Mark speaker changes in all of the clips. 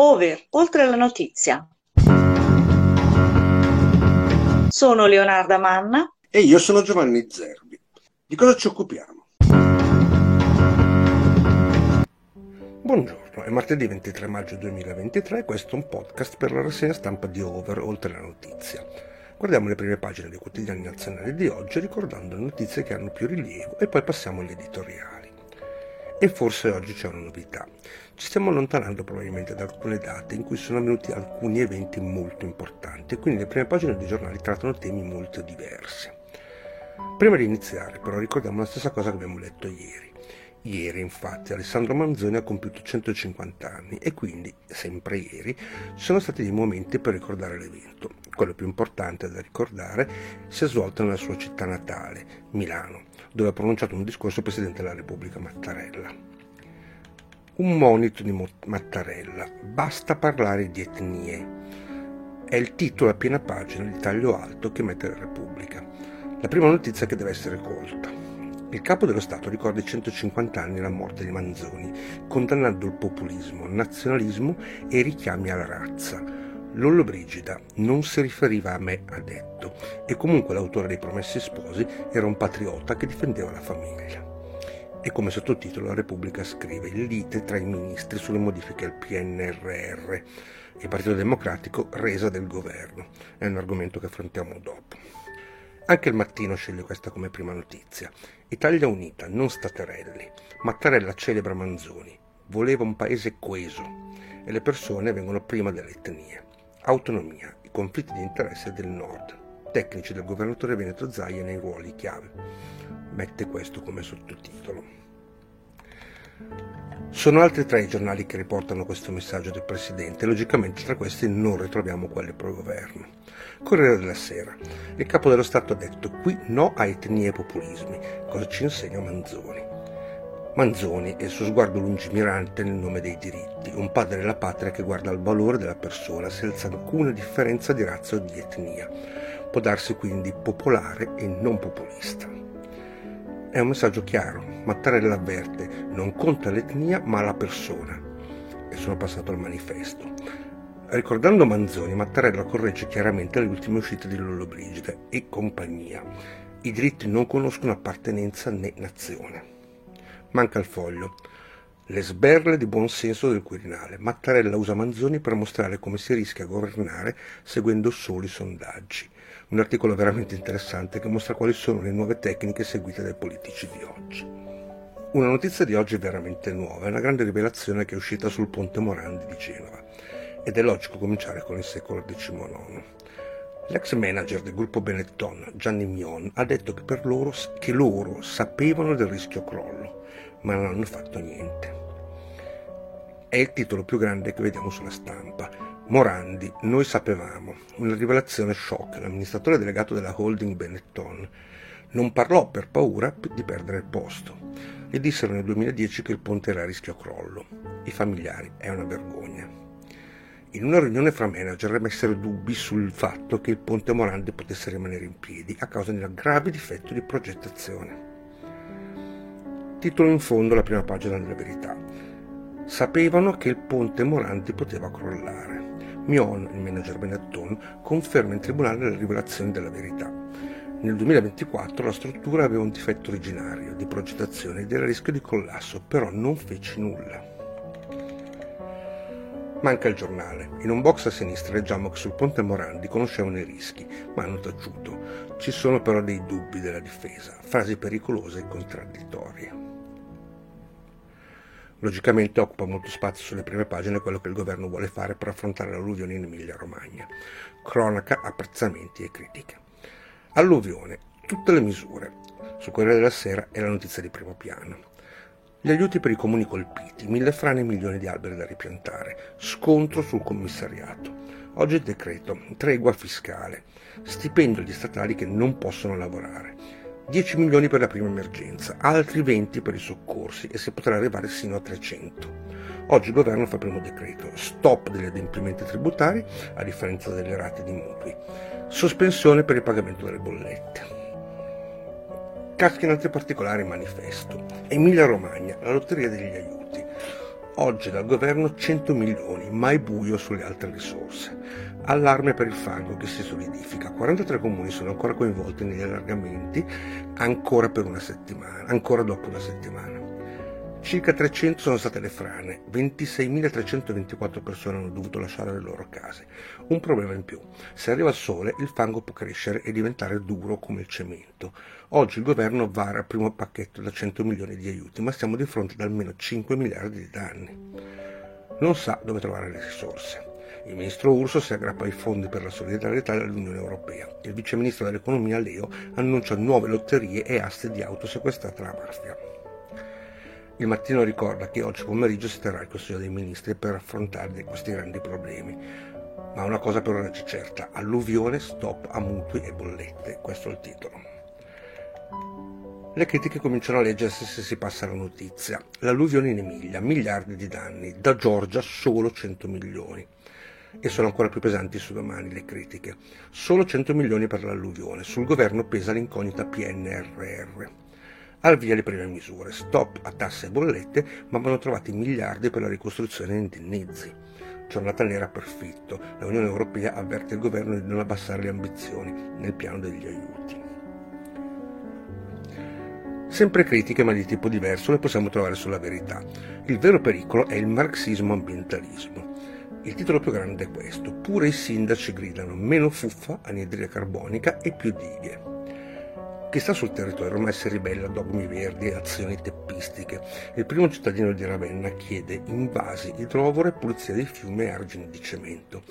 Speaker 1: Over, oltre la notizia. Sono Leonarda Manna.
Speaker 2: E io sono Giovanni Zerbi. Di cosa ci occupiamo? Buongiorno, è martedì 23 maggio 2023 e questo è un podcast per la rassegna stampa di Over, oltre la notizia. Guardiamo le prime pagine dei quotidiani nazionali di oggi ricordando le notizie che hanno più rilievo e poi passiamo agli editoriali. E forse oggi c'è una novità. Ci stiamo allontanando probabilmente da alcune date in cui sono avvenuti alcuni eventi molto importanti e quindi le prime pagine dei giornali trattano temi molto diversi. Prima di iniziare però ricordiamo la stessa cosa che abbiamo letto ieri. Ieri infatti Alessandro Manzoni ha compiuto 150 anni e quindi, sempre ieri, ci sono stati dei momenti per ricordare l'evento. Quello più importante da ricordare si è svolto nella sua città natale, Milano, dove ha pronunciato un discorso il Presidente della Repubblica Mattarella. Un monito di Mattarella, basta parlare di etnie. È il titolo a piena pagina di taglio alto che mette la Repubblica. La prima notizia che deve essere colta. Il capo dello Stato ricorda i 150 anni dalla morte di Manzoni, condannando il populismo, il nazionalismo e i richiami alla razza. Lollo Brigida non si riferiva a me, ha detto, e comunque l'autore dei Promessi Sposi era un patriota che difendeva la famiglia. E come sottotitolo la Repubblica scrive il lite tra i ministri sulle modifiche al PNRR. Il Partito Democratico resa del governo. È un argomento che affrontiamo dopo. Anche il mattino sceglie questa come prima notizia. Italia Unita, non staterelli. Mattarella celebra Manzoni. Voleva un paese coeso e le persone vengono prima delle etnie. Autonomia, i conflitti di interesse del nord. Tecnici del governatore Veneto Zaia nei ruoli chiave. Mette questo come sottotitolo. Sono altri tre i giornali che riportano questo messaggio del Presidente logicamente tra questi non ritroviamo quelli pro governo. Corriere della Sera. Il capo dello Stato ha detto qui no a etnie e populismi. Cosa ci insegna Manzoni? Manzoni e il suo sguardo lungimirante nel nome dei diritti, un padre della patria che guarda al valore della persona senza alcuna differenza di razza o di etnia. Può darsi quindi popolare e non populista. È un messaggio chiaro. Mattarella avverte, non conta l'etnia ma la persona. E sono passato al manifesto. Ricordando Manzoni, Mattarella corregge chiaramente le ultime uscite di Lollobrigida e compagnia. I diritti non conoscono appartenenza né nazione. Manca il foglio. Le sberle di buon senso del Quirinale. Mattarella usa Manzoni per mostrare come si rischia a governare seguendo solo i sondaggi. Un articolo veramente interessante che mostra quali sono le nuove tecniche seguite dai politici di oggi. Una notizia di oggi veramente nuova, è una grande rivelazione che è uscita sul ponte Morandi di Genova. Ed è logico cominciare con il secolo XIX. L'ex manager del gruppo Benetton, Gianni Mion, ha detto che per loro, che loro sapevano del rischio crollo ma non hanno fatto niente. È il titolo più grande che vediamo sulla stampa. Morandi, noi sapevamo, una rivelazione shock, l'amministratore delegato della holding Benetton non parlò per paura di perdere il posto. Gli dissero nel 2010 che il ponte era a rischio crollo. I familiari, è una vergogna. In una riunione fra manager emessero dubbi sul fatto che il ponte Morandi potesse rimanere in piedi a causa di un grave difetto di progettazione. Titolo in fondo la prima pagina della verità. Sapevano che il ponte Morandi poteva crollare. Mion, il manager Benetton, conferma in tribunale la rivelazione della verità. Nel 2024 la struttura aveva un difetto originario di progettazione ed era a rischio di collasso, però non fece nulla. Manca il giornale. In un box a sinistra leggiamo che sul ponte Morandi conoscevano i rischi, ma hanno taciuto. Ci sono però dei dubbi della difesa, frasi pericolose e contraddittorie. Logicamente occupa molto spazio sulle prime pagine quello che il governo vuole fare per affrontare l'alluvione in Emilia-Romagna. Cronaca, apprezzamenti e critiche. Alluvione, tutte le misure. Sul Corriere della Sera è la notizia di primo piano. Gli aiuti per i comuni colpiti, mille frane e milioni di alberi da ripiantare, scontro sul commissariato. Oggi il decreto, tregua fiscale, stipendio agli statali che non possono lavorare, 10 milioni per la prima emergenza, altri 20 per i soccorsi e si potrà arrivare sino a 300. Oggi il governo fa il primo decreto, stop degli adempimenti tributari a differenza delle rate di mutui, sospensione per il pagamento delle bollette. Casca in altri particolari manifesto. Emilia Romagna, la lotteria degli aiuti. oggi dal governo 100 milioni, mai buio sulle altre risorse. Allarme per il fango che si solidifica. 43 comuni sono ancora coinvolti negli allargamenti, ancora settimana, ancora dopo una settimana. Circa 300 sono state le frane, 26.324 persone hanno dovuto lasciare le loro case. Un problema in più, se arriva il sole il fango può crescere e diventare duro come il cemento. Oggi il governo vara il primo pacchetto da 100 milioni di aiuti, ma siamo di fronte ad almeno 5 miliardi di danni. Non sa dove trovare le risorse. Il ministro Urso si aggrappa ai fondi per la solidarietà dell'Unione Europea. Il vice ministro dell'economia Leo annuncia nuove lotterie e aste di auto sequestrate alla mafia. Il mattino ricorda che oggi pomeriggio si terrà il Consiglio dei Ministri per affrontare questi grandi problemi. Ma una cosa per ora ci certa, alluvione, stop a mutui e bollette, questo è il titolo. Le critiche cominciano a leggersi se si passa la notizia. L'alluvione in Emilia, miliardi di danni, da Giorgia solo 100 milioni. E sono ancora più pesanti su domani le critiche. Solo 100 milioni per l'alluvione, sul governo pesa l'incognita PNRR al via le prime misure, stop a tasse e bollette, ma vanno trovati miliardi per la ricostruzione e indennizzi. Giornata nera per Fitto, la Unione Europea avverte il governo di non abbassare le ambizioni nel piano degli aiuti. Sempre critiche ma di tipo diverso le possiamo trovare sulla verità. Il vero pericolo è il marxismo-ambientalismo. Il titolo più grande è questo, pure i sindaci gridano meno fuffa, anidride carbonica e più dighe. Chi sta sul territorio ormai si ribella a dogmi verdi e azioni teppistiche. Il primo cittadino di Ravenna chiede invasi, idrovore, pulizia dei fiumi e argini di cemento.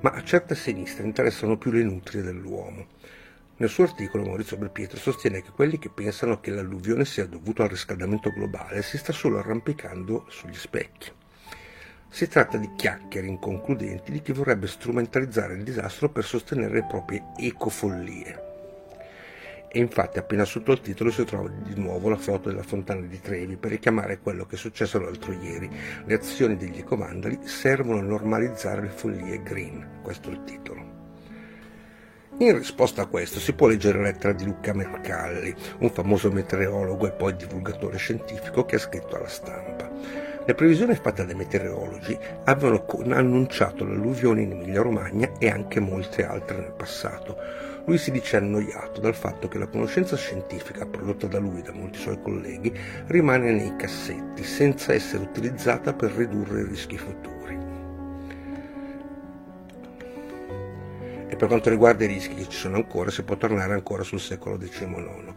Speaker 2: Ma a certe sinistre interessano più le nutrie dell'uomo. Nel suo articolo Maurizio Belpietro sostiene che quelli che pensano che l'alluvione sia dovuta al riscaldamento globale si sta solo arrampicando sugli specchi. Si tratta di chiacchiere inconcludenti di chi vorrebbe strumentalizzare il disastro per sostenere le proprie ecofollie e infatti appena sotto il titolo si trova di nuovo la foto della fontana di Trevi per richiamare quello che è successo l'altro ieri. Le azioni degli ecomandali servono a normalizzare le follie green, questo è il titolo. In risposta a questo si può leggere la lettera di Luca Mercalli, un famoso meteorologo e poi divulgatore scientifico che ha scritto alla stampa. Le previsioni fatte dai meteorologi avevano annunciato l'alluvione in Emilia-Romagna e anche molte altre nel passato lui si dice annoiato dal fatto che la conoscenza scientifica prodotta da lui e da molti suoi colleghi rimane nei cassetti senza essere utilizzata per ridurre i rischi futuri. E per quanto riguarda i rischi che ci sono ancora, si può tornare ancora sul secolo XIX.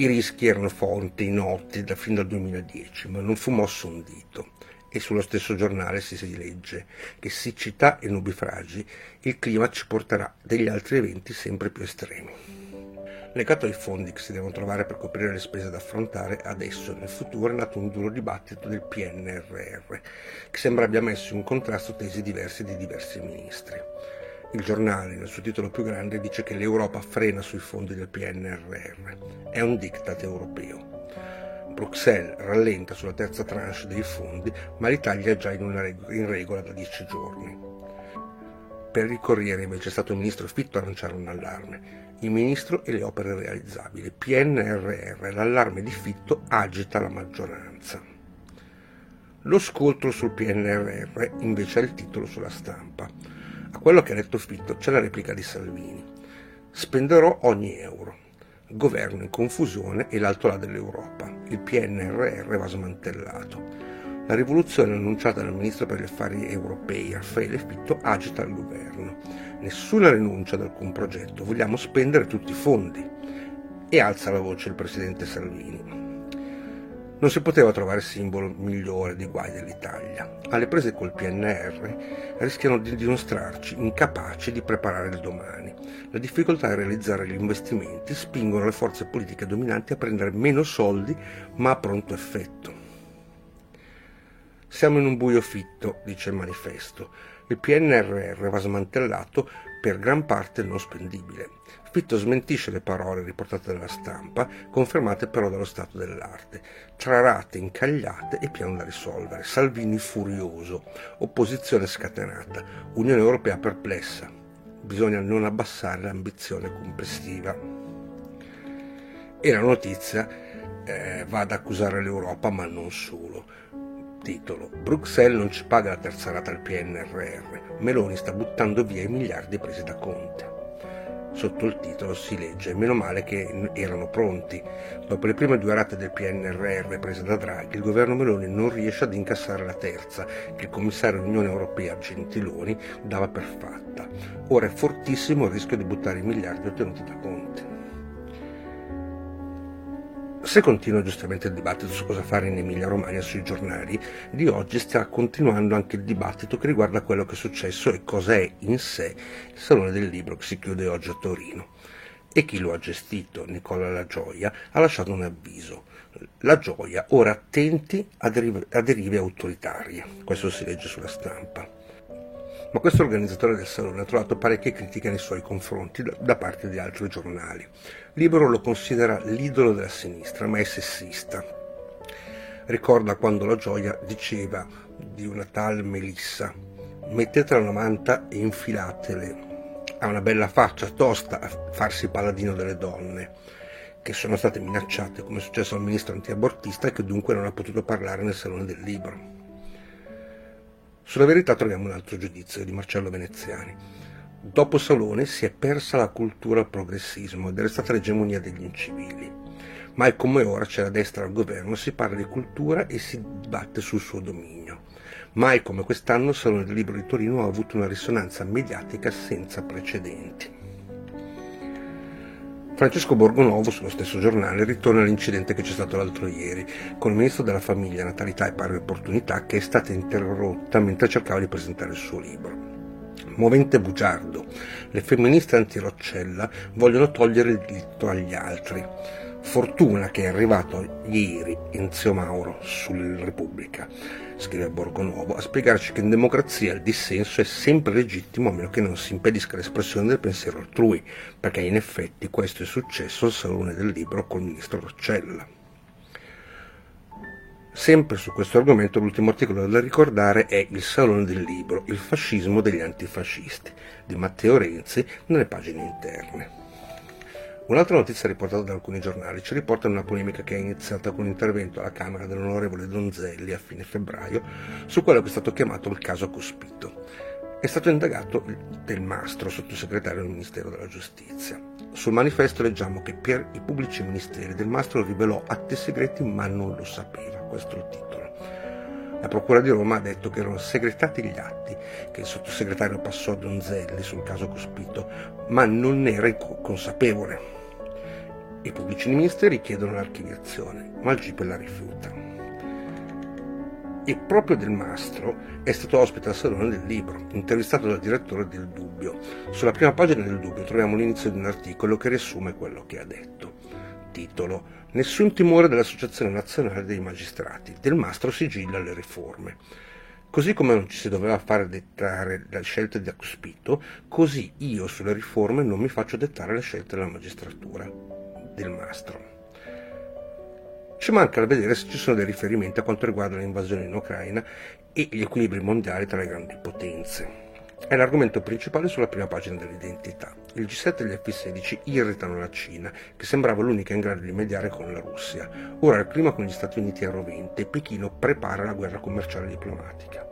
Speaker 2: I rischi erano fonti noti da fin dal 2010, ma non fu mosso un dito e sullo stesso giornale si, si legge che siccità e nubifragi il clima ci porterà degli altri eventi sempre più estremi. Legato ai fondi che si devono trovare per coprire le spese da affrontare, adesso e nel futuro è nato un duro dibattito del PNRR, che sembra abbia messo in contrasto tesi diverse di diversi ministri. Il giornale, nel suo titolo più grande, dice che l'Europa frena sui fondi del PNRR. È un diktat europeo. Bruxelles rallenta sulla terza tranche dei fondi, ma l'Italia è già in, reg- in regola da dieci giorni. Per il Corriere invece è stato il ministro Fitto a lanciare un allarme. Il ministro e le opere realizzabili. PNRR, l'allarme di Fitto agita la maggioranza. Lo scontro sul PNRR invece è il titolo sulla stampa. A quello che ha detto Fitto c'è la replica di Salvini. Spenderò ogni euro governo in confusione e l'alto là dell'Europa. Il PNRR va smantellato. La rivoluzione annunciata dal ministro per gli affari europei Raffaele Fitto agita il governo. Nessuna rinuncia ad alcun progetto, vogliamo spendere tutti i fondi. E alza la voce il presidente Salvini. Non si poteva trovare simbolo migliore di guai dell'Italia. Alle prese col PNR rischiano di dimostrarci incapaci di preparare il domani. La difficoltà a realizzare gli investimenti spingono le forze politiche dominanti a prendere meno soldi ma a pronto effetto. Siamo in un buio fitto, dice il manifesto. Il PNRR va smantellato per gran parte non spendibile. Fitto smentisce le parole riportate dalla stampa, confermate però dallo stato dell'arte. Tra rate incagliate e piano da risolvere. Salvini furioso, opposizione scatenata, Unione Europea perplessa. Bisogna non abbassare l'ambizione complessiva. E la notizia eh, va ad accusare l'Europa, ma non solo Titolo. Bruxelles non ci paga la terza rata al PNRR. Meloni sta buttando via i miliardi presi da Conte. Sotto il titolo si legge meno male che erano pronti. Dopo le prime due rate del PNRR prese da Draghi, il governo Meloni non riesce ad incassare la terza, che il commissario dell'Unione Europea Gentiloni dava per fatta. Ora è fortissimo il rischio di buttare i miliardi ottenuti da Conte. Se continua giustamente il dibattito su cosa fare in Emilia-Romagna sui giornali, di oggi sta continuando anche il dibattito che riguarda quello che è successo e cosa è in sé il Salone del Libro che si chiude oggi a Torino. E chi lo ha gestito, Nicola La Gioia, ha lasciato un avviso. La Gioia, ora attenti a derive, a derive autoritarie. Questo si legge sulla stampa ma questo organizzatore del salone ha trovato parecchie critiche nei suoi confronti da parte di altri giornali. Libero lo considera l'idolo della sinistra, ma è sessista. Ricorda quando la gioia diceva di una tal Melissa, mettetela una manta e infilatele. Ha una bella faccia tosta a farsi paladino delle donne, che sono state minacciate, come è successo al ministro antiabortista e che dunque non ha potuto parlare nel Salone del Libro. Sulla verità troviamo un altro giudizio di Marcello Veneziani. Dopo Salone si è persa la cultura al progressismo ed è restata l'egemonia degli incivili. Mai come ora c'è la destra al governo, si parla di cultura e si dibatte sul suo dominio. Mai come quest'anno Salone del Libro di Torino ha avuto una risonanza mediatica senza precedenti. Francesco Borgonovo, sullo stesso giornale, ritorna all'incidente che c'è stato l'altro ieri, con il ministro della famiglia, natalità e pari opportunità, che è stata interrotta mentre cercava di presentare il suo libro. Movente bugiardo. Le femministe anti-Roccella vogliono togliere il diritto agli altri. Fortuna che è arrivato ieri Enzio Mauro sul Repubblica, scrive Borgonovo, a spiegarci che in democrazia il dissenso è sempre legittimo a meno che non si impedisca l'espressione del pensiero altrui, perché in effetti questo è successo al Salone del Libro col ministro Roccella. Sempre su questo argomento l'ultimo articolo da ricordare è Il Salone del Libro, il fascismo degli antifascisti, di Matteo Renzi, nelle pagine interne. Un'altra notizia riportata da alcuni giornali ci riporta una polemica che è iniziata con l'intervento alla Camera dell'onorevole Donzelli a fine febbraio su quello che è stato chiamato il caso Cospito. È stato indagato Del Mastro, sottosegretario del Ministero della Giustizia. Sul manifesto leggiamo che per i pubblici ministeri Del Mastro rivelò atti segreti ma non lo sapeva, questo titolo. La Procura di Roma ha detto che erano segretati gli atti che il sottosegretario passò a Donzelli sul caso Cospito, ma non ne era consapevole. I pubblici ministeri chiedono l'archiviazione, ma il GIP la rifiuta. E proprio Del Mastro è stato ospite al Salone del Libro, intervistato dal direttore del Dubbio. Sulla prima pagina del Dubbio troviamo l'inizio di un articolo che riassume quello che ha detto. Titolo Nessun timore dell'Associazione Nazionale dei Magistrati. Del Mastro sigilla le riforme. Così come non ci si doveva fare dettare le scelte di Acospito, così io sulle riforme non mi faccio dettare le scelte della magistratura del mastro. Ci manca da vedere se ci sono dei riferimenti a quanto riguarda l'invasione in Ucraina e gli equilibri mondiali tra le grandi potenze. È l'argomento principale sulla prima pagina dell'identità. Il G7 e gli F-16 irritano la Cina, che sembrava l'unica in grado di mediare con la Russia. Ora il clima con gli Stati Uniti è rovente e Pechino prepara la guerra commerciale e diplomatica.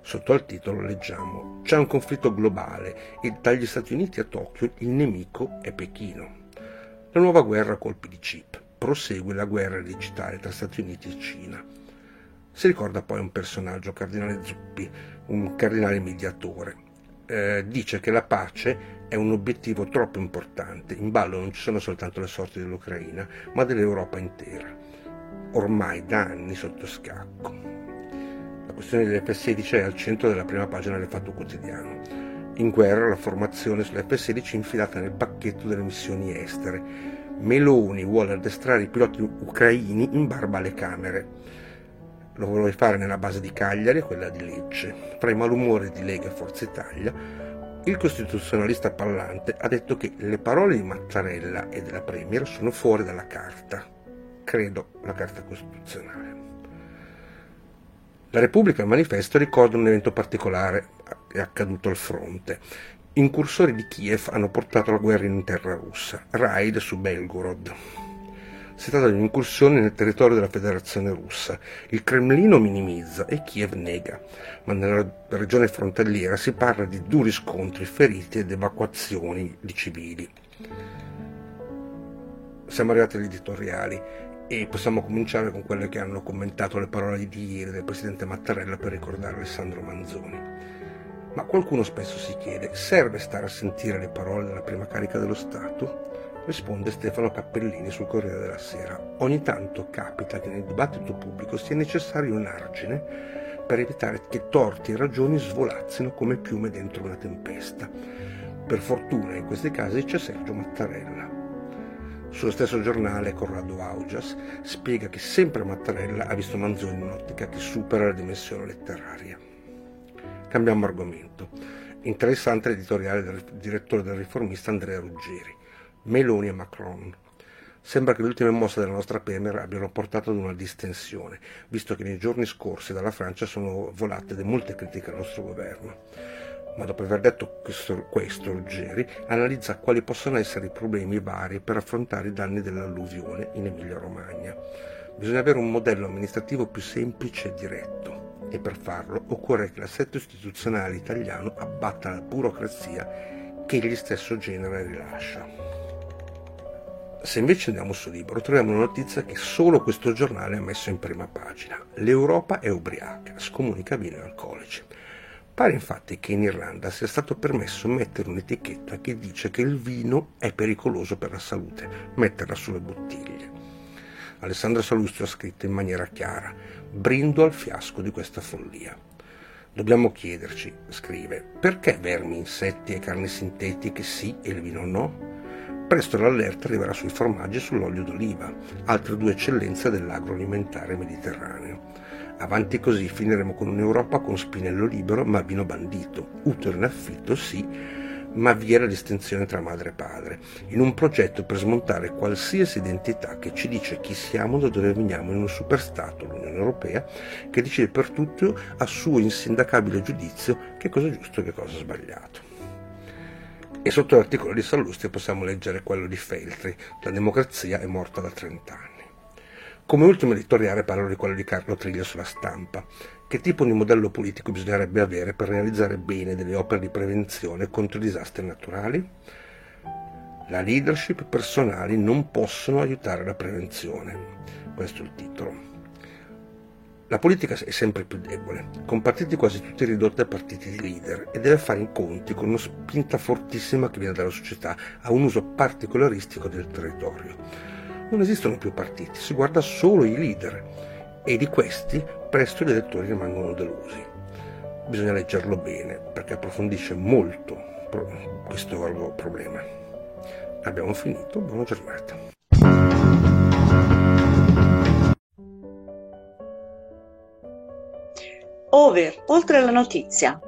Speaker 2: Sotto al titolo leggiamo C'è un conflitto globale e dagli Stati Uniti a Tokyo il nemico è Pechino. La nuova guerra a colpi di chip. Prosegue la guerra digitale tra Stati Uniti e Cina. Si ricorda poi un personaggio, Cardinale Zuppi, un cardinale mediatore. Eh, dice che la pace è un obiettivo troppo importante. In ballo non ci sono soltanto le sorti dell'Ucraina, ma dell'Europa intera. Ormai da anni sotto scacco. La questione dell'F-16 è al centro della prima pagina del Fatto Quotidiano. In guerra la formazione sull'F-16 infilata nel pacchetto delle missioni estere. Meloni vuole addestrare i piloti ucraini in barba alle Camere. Lo vuole fare nella base di Cagliari e quella di Lecce. Fra i malumori di Lega e Forza Italia, il costituzionalista Pallante ha detto che le parole di Mattarella e della Premier sono fuori dalla carta. Credo la carta costituzionale. La Repubblica al manifesto ricorda un evento particolare è accaduto al fronte. Incursori di Kiev hanno portato la guerra in terra russa, raid su Belgorod. Si tratta di un'incursione nel territorio della Federazione russa. Il Cremlino minimizza e Kiev nega, ma nella regione frontaliera si parla di duri scontri, feriti ed evacuazioni di civili. Siamo arrivati agli editoriali e possiamo cominciare con quelle che hanno commentato le parole di ieri del presidente Mattarella per ricordare Alessandro Manzoni. Ma qualcuno spesso si chiede, serve stare a sentire le parole della prima carica dello Stato? Risponde Stefano Cappellini sul Corriere della Sera. Ogni tanto capita che nel dibattito pubblico sia necessario un argine per evitare che torti e ragioni svolazzino come piume dentro una tempesta. Per fortuna in questi casi c'è Sergio Mattarella. Sullo stesso giornale Corrado Augias spiega che sempre Mattarella ha visto Manzoni in un'ottica che supera la dimensione letteraria. Cambiamo argomento. Interessante l'editoriale del direttore del riformista Andrea Ruggeri. Meloni e Macron. Sembra che le ultime mosse della nostra Premier abbiano portato ad una distensione, visto che nei giorni scorsi dalla Francia sono volate molte critiche al nostro governo. Ma dopo aver detto questo, questo Ruggeri analizza quali possono essere i problemi vari per affrontare i danni dell'alluvione in Emilia-Romagna. Bisogna avere un modello amministrativo più semplice e diretto e per farlo occorre che l'assetto istituzionale italiano abbatta la burocrazia che egli stesso genera e rilascia. Se invece andiamo su Libro troviamo una notizia che solo questo giornale ha messo in prima pagina. L'Europa è ubriaca, scomunica vino e alcolici. Pare infatti che in Irlanda sia stato permesso mettere un'etichetta che dice che il vino è pericoloso per la salute, metterla sulle bottiglie. Alessandro Salustio ha scritto in maniera chiara, brindo al fiasco di questa follia. Dobbiamo chiederci, scrive, perché vermi, insetti e carni sintetiche sì e il vino no? Presto l'allerta arriverà sui formaggi e sull'olio d'oliva, altre due eccellenze dell'agroalimentare mediterraneo. Avanti così finiremo con un'Europa con spinello libero ma vino bandito, utero in affitto sì, ma via la distinzione tra madre e padre, in un progetto per smontare qualsiasi identità che ci dice chi siamo, da dove veniamo in un superstato, l'Unione Europea, che decide per tutto a suo insindacabile giudizio che cosa è giusto e che cosa è sbagliato. E sotto l'articolo di Sallusti possiamo leggere quello di Feltri, La democrazia è morta da 30 anni. Come ultimo editoriale parlo di quello di Carlo Triglia sulla stampa. Che tipo di modello politico bisognerebbe avere per realizzare bene delle opere di prevenzione contro i disastri naturali? La leadership personali non possono aiutare la prevenzione. Questo è il titolo. La politica è sempre più debole, con partiti quasi tutti ridotti a partiti di leader e deve fare i conti con una spinta fortissima che viene dalla società a un uso particolaristico del territorio. Non esistono più partiti, si guarda solo i leader e di questi presto gli elettori rimangono delusi. Bisogna leggerlo bene perché approfondisce molto questo problema. Abbiamo finito, buona giornata.
Speaker 1: Over, oltre la notizia.